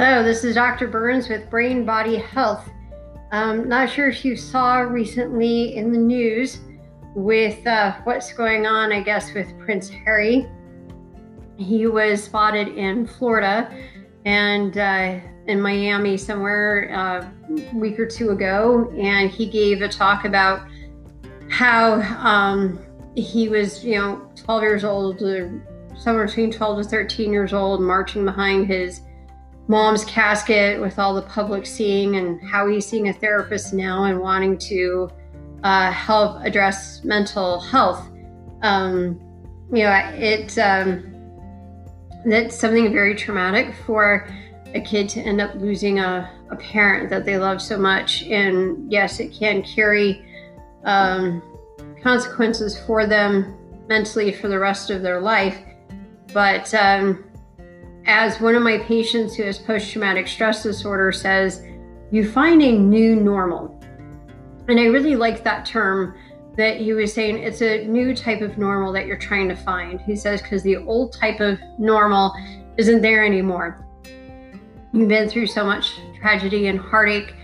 Hello, this is Dr. Burns with Brain Body Health. Um, not sure if you saw recently in the news with uh, what's going on, I guess, with Prince Harry. He was spotted in Florida and uh, in Miami somewhere uh, a week or two ago, and he gave a talk about how um, he was, you know, 12 years old, somewhere between 12 to 13 years old, marching behind his mom's casket with all the public seeing and how he's seeing a therapist now and wanting to uh, help address mental health. Um, you know, it um, that's something very traumatic for a kid to end up losing a, a parent that they love so much. And yes, it can carry um, consequences for them mentally for the rest of their life. But um, as one of my patients who has post traumatic stress disorder says, you find a new normal. And I really like that term that he was saying it's a new type of normal that you're trying to find. He says, because the old type of normal isn't there anymore. You've been through so much tragedy and heartache,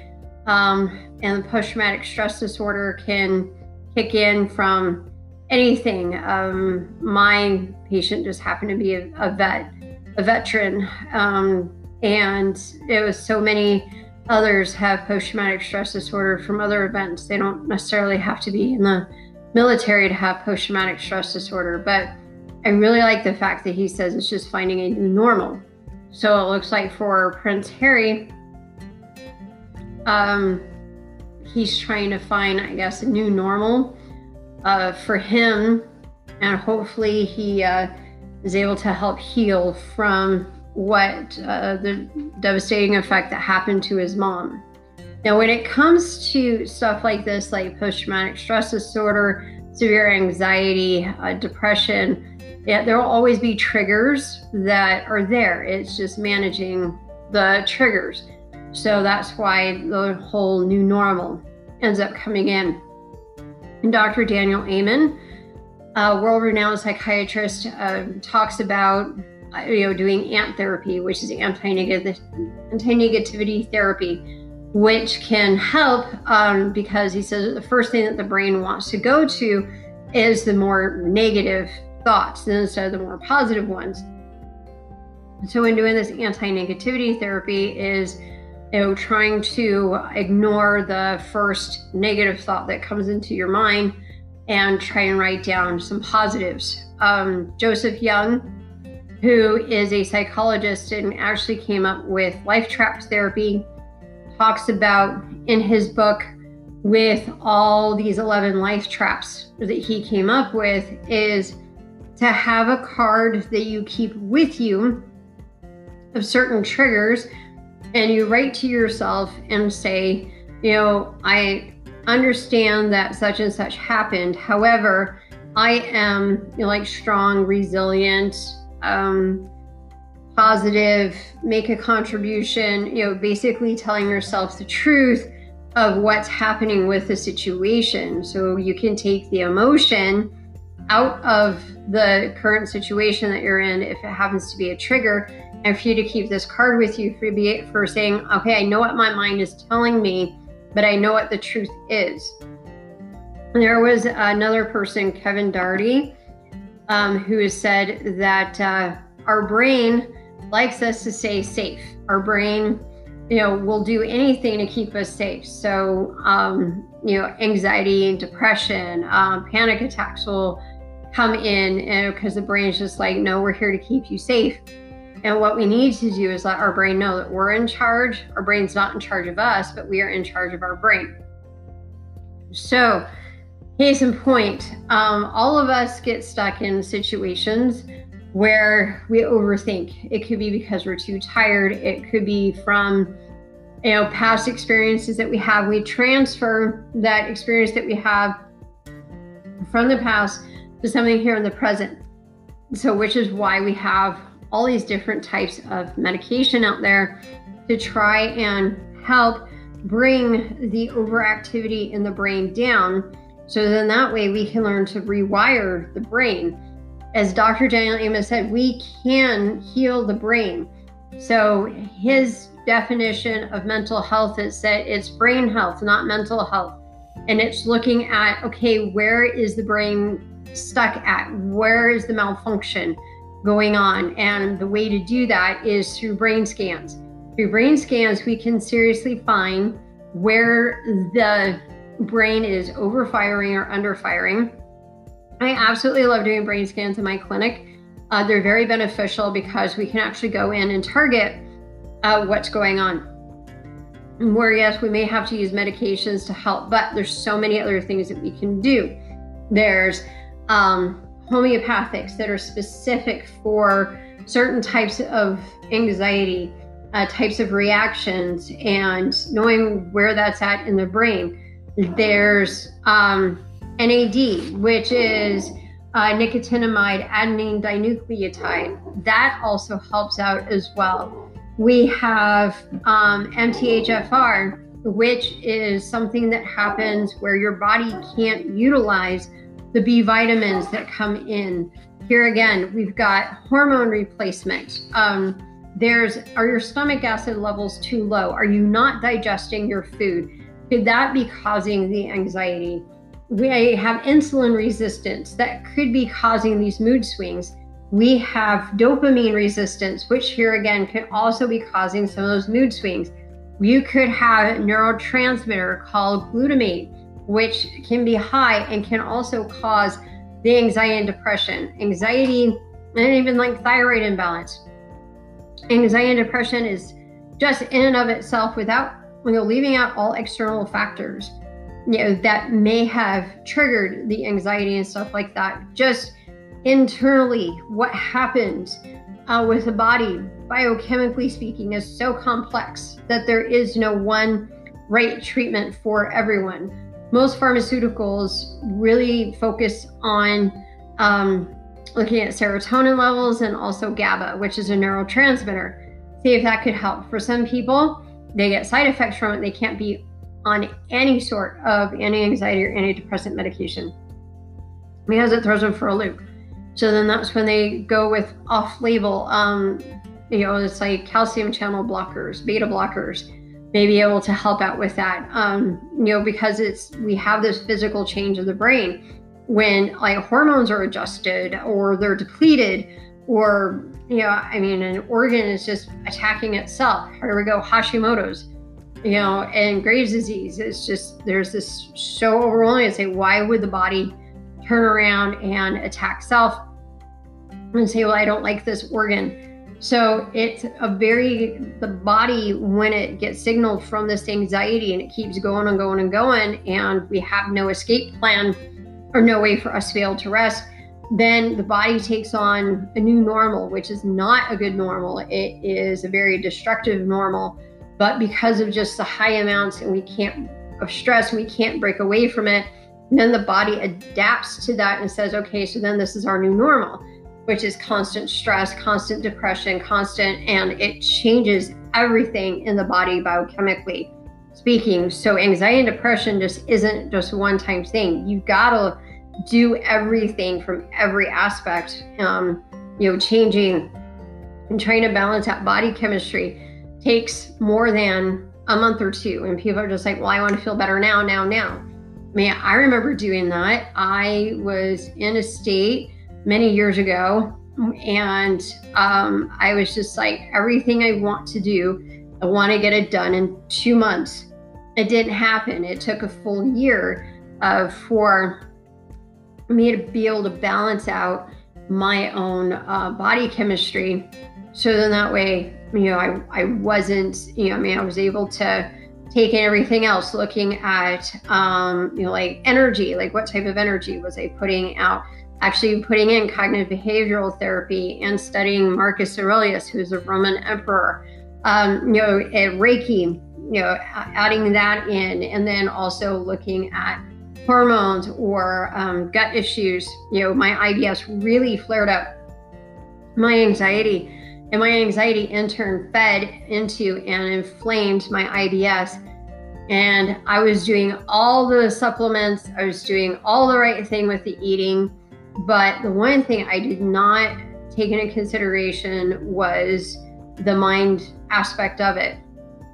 um, and post traumatic stress disorder can kick in from anything. Um, my patient just happened to be a, a vet a veteran, um, and it was so many others have post-traumatic stress disorder from other events. They don't necessarily have to be in the military to have post-traumatic stress disorder, but I really like the fact that he says it's just finding a new normal. So it looks like for Prince Harry, um, he's trying to find, I guess, a new normal uh, for him, and hopefully he uh, is able to help heal from what uh, the devastating effect that happened to his mom. Now, when it comes to stuff like this, like post traumatic stress disorder, severe anxiety, uh, depression, yeah, there will always be triggers that are there. It's just managing the triggers. So that's why the whole new normal ends up coming in. And Dr. Daniel Amen a world-renowned psychiatrist uh, talks about uh, you know doing ant therapy, which is anti-negative anti-negativity therapy, which can help um, because he says the first thing that the brain wants to go to is the more negative thoughts instead of the more positive ones. So when doing this anti-negativity therapy is you know trying to ignore the first negative thought that comes into your mind and try and write down some positives. Um, Joseph Young, who is a psychologist and actually came up with life traps therapy, talks about in his book with all these 11 life traps that he came up with is to have a card that you keep with you of certain triggers and you write to yourself and say, you know, I understand that such and such happened. However, I am you know, like strong, resilient, um, positive, make a contribution, you know, basically telling yourself the truth of what's happening with the situation. So you can take the emotion out of the current situation that you're in if it happens to be a trigger and for you to keep this card with you for, be, for saying, okay, I know what my mind is telling me but I know what the truth is. There was another person, Kevin Darty, um, who has said that uh, our brain likes us to stay safe. Our brain, you know, will do anything to keep us safe. So, um, you know, anxiety and depression, um, panic attacks will come in because the brain is just like, no, we're here to keep you safe. And what we need to do is let our brain know that we're in charge. Our brain's not in charge of us, but we are in charge of our brain. So, case in point, um, all of us get stuck in situations where we overthink. It could be because we're too tired. It could be from you know past experiences that we have. We transfer that experience that we have from the past to something here in the present. So, which is why we have all these different types of medication out there to try and help bring the overactivity in the brain down. So then that way we can learn to rewire the brain. As Dr. Daniel Amen said, we can heal the brain. So his definition of mental health is that it's brain health, not mental health. And it's looking at, okay, where is the brain stuck at? Where is the malfunction going on? And the way to do that is through brain scans. Through brain scans, we can seriously find where the brain is overfiring or underfiring. I absolutely love doing brain scans in my clinic. Uh, they're very beneficial because we can actually go in and target uh, what's going on. Where, yes, we may have to use medications to help, but there's so many other things that we can do. There's um, homeopathics that are specific for certain types of anxiety, uh, types of reactions, and knowing where that's at in the brain. There's um, NAD, which is uh, nicotinamide adenine dinucleotide. That also helps out as well. We have um, MTHFR, which is something that happens where your body can't utilize the B vitamins that come in. Here again, we've got hormone replacement. Um, there's are your stomach acid levels too low? Are you not digesting your food? Could that be causing the anxiety? We have insulin resistance that could be causing these mood swings. We have dopamine resistance, which here again can also be causing some of those mood swings. You could have a neurotransmitter called glutamate, which can be high and can also cause the anxiety and depression. Anxiety and even like thyroid imbalance. Anxiety and depression is just in and of itself without you know leaving out all external factors you know that may have triggered the anxiety and stuff like that just internally what happens uh, with the body biochemically speaking is so complex that there is no one right treatment for everyone most pharmaceuticals really focus on um, looking at serotonin levels and also GABA, which is a neurotransmitter. See if that could help. For some people, they get side effects from it. They can't be on any sort of anti anxiety or antidepressant medication because it throws them for a loop. So then that's when they go with off label, um, you know, it's like calcium channel blockers, beta blockers may be able to help out with that. Um, you know, because it's we have this physical change of the brain when like hormones are adjusted or they're depleted or you know, I mean, an organ is just attacking itself. Here we go, Hashimoto's, you know, and Graves' disease. It's just there's this so overwhelming. I say, why would the body turn around and attack self and say, well, I don't like this organ? So it's a very, the body, when it gets signaled from this anxiety and it keeps going and going and going, and we have no escape plan or no way for us to be able to rest, then the body takes on a new normal, which is not a good normal. It is a very destructive normal. But because of just the high amounts and we can't of stress, we can't break away from it. then the body adapts to that and says, okay, so then this is our new normal which is constant stress, constant depression, constant, and it changes everything in the body biochemically speaking. So, anxiety and depression just isn't just one time thing. You gotta do everything from every aspect, um, you know, changing and trying to balance out body chemistry takes more than a month or two. And people are just like, well, I want to feel better now, now, now. I mean, I remember doing that. I was in a state many years ago. And um, I was just like, everything I want to do, I want to get it done in two months. It didn't happen. It took a full year uh, for me to be able to balance out my own uh, body chemistry. So then that way, you know, I, I wasn't, you know, I mean, I was able to take in everything else, looking at, um, you know, like energy, like what type of energy was I putting out? Actually putting in cognitive behavioral therapy and studying Marcus Aurelius, who's a Roman emperor, um, you know, Reiki, you know, adding that in, and then also looking at hormones or um, gut issues. You know, my IBS really flared up my anxiety, and my anxiety in turn fed into and inflamed my IBS. And I was doing all the supplements, I was doing all the right thing with the eating but the one thing I did not take into consideration was the mind aspect of it.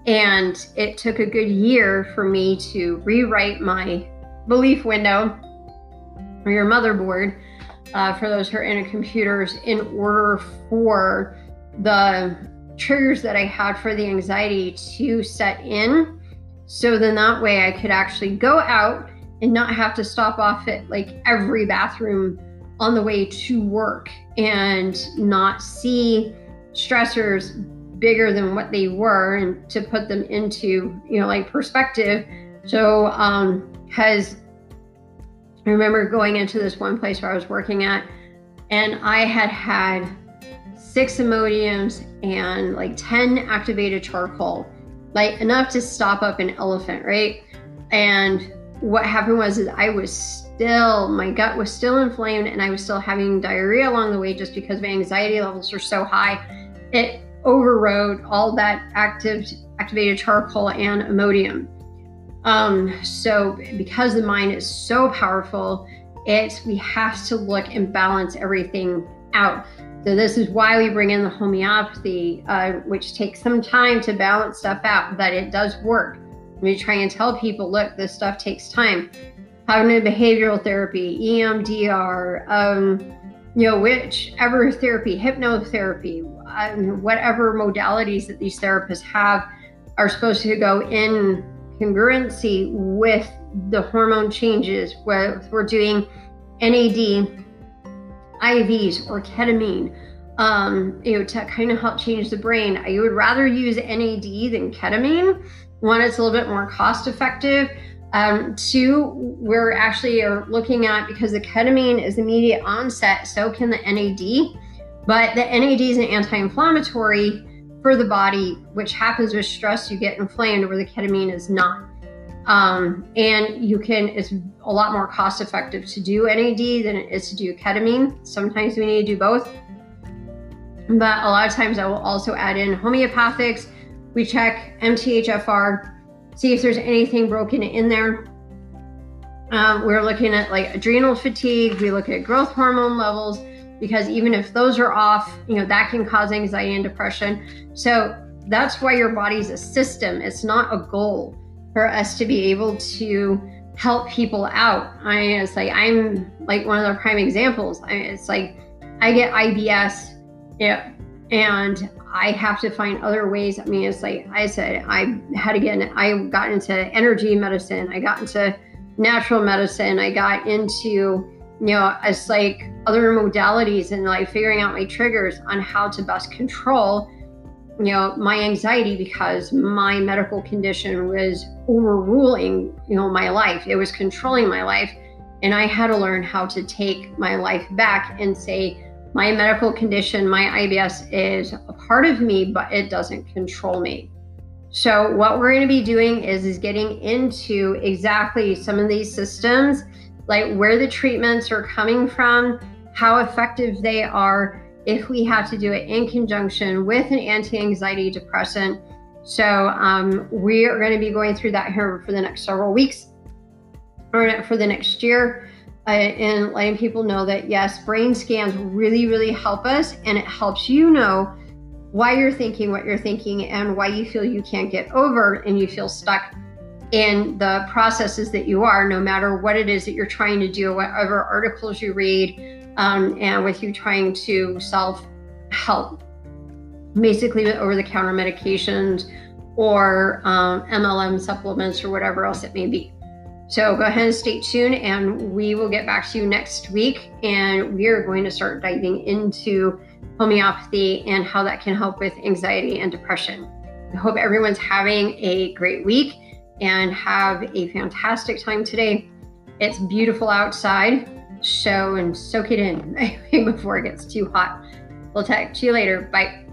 And it took a good year for me to rewrite my belief window or your motherboard uh, for those who are into computers in order for the triggers that I had for the anxiety to set in. So then that way I could actually go out and not have to stop off at like every bathroom on the way to work and not see stressors bigger than what they were and to put them into you know like perspective. So um because i remember going into this one place where i was working at and i had had six Imodiums and like 10 activated charcoal like enough to stop up an elephant right? And what happened was is i was still my gut was still inflamed and i was still having diarrhea along the way just because my anxiety levels were so high it overrode all that active activated charcoal and Imodium. Um, so because the mind is so powerful, it's we have to look and balance everything out. So this is why we bring in the homeopathy, uh, which takes some time to balance stuff out, but it does work. We try and tell people, look, this stuff takes time. Cognitive behavioral therapy, EMDR, um, you know, whichever therapy, hypnotherapy, um, whatever modalities that these therapists have are supposed to go in congruency with the hormone changes. Where we're doing NAD, IVs, or ketamine, um, you know, to kind of help change the brain. I would rather use NAD than ketamine. One, it's a little bit more cost effective. Um, two, we're actually are looking at because the ketamine is immediate onset, so can the NAD. But the NAD is an anti inflammatory for the body, which happens with stress, you get inflamed, where the ketamine is not. Um, and you can, it's a lot more cost effective to do NAD than it is to do ketamine. Sometimes we need to do both. But a lot of times I will also add in homeopathics. We check MTHFR, see if there's anything broken in there. Um, we're looking at like adrenal fatigue, we look at growth hormone levels because even if those are off, you know, that can cause anxiety and depression. So that's why your body's a system. It's not a goal for us to be able to help people out. I it's like I'm like one of the prime examples. I, it's like I get IBS, yeah, and I have to find other ways. I mean, it's like I said, I had again, I got into energy medicine, I got into natural medicine, I got into you know, it's like other modalities and like figuring out my triggers on how to best control, you know, my anxiety because my medical condition was overruling, you know, my life. It was controlling my life. And I had to learn how to take my life back and say, my medical condition, my IBS is a part of me, but it doesn't control me. So what we're going to be doing is is getting into exactly some of these systems like where the treatments are coming from, how effective they are, if we have to do it in conjunction with an anti anxiety depressant. So, um, we are going to be going through that here for the next several weeks or for the next year. And letting people know that yes, brain scans really, really help us, and it helps you know why you're thinking what you're thinking and why you feel you can't get over and you feel stuck in the processes that you are, no matter what it is that you're trying to do, whatever articles you read, um, and with you trying to self help, basically with over the counter medications or um, MLM supplements or whatever else it may be. So go ahead and stay tuned, and we will get back to you next week. And we are going to start diving into homeopathy and how that can help with anxiety and depression. I hope everyone's having a great week and have a fantastic time today. It's beautiful outside, so and soak it in before it gets too hot. We'll talk to you later. Bye.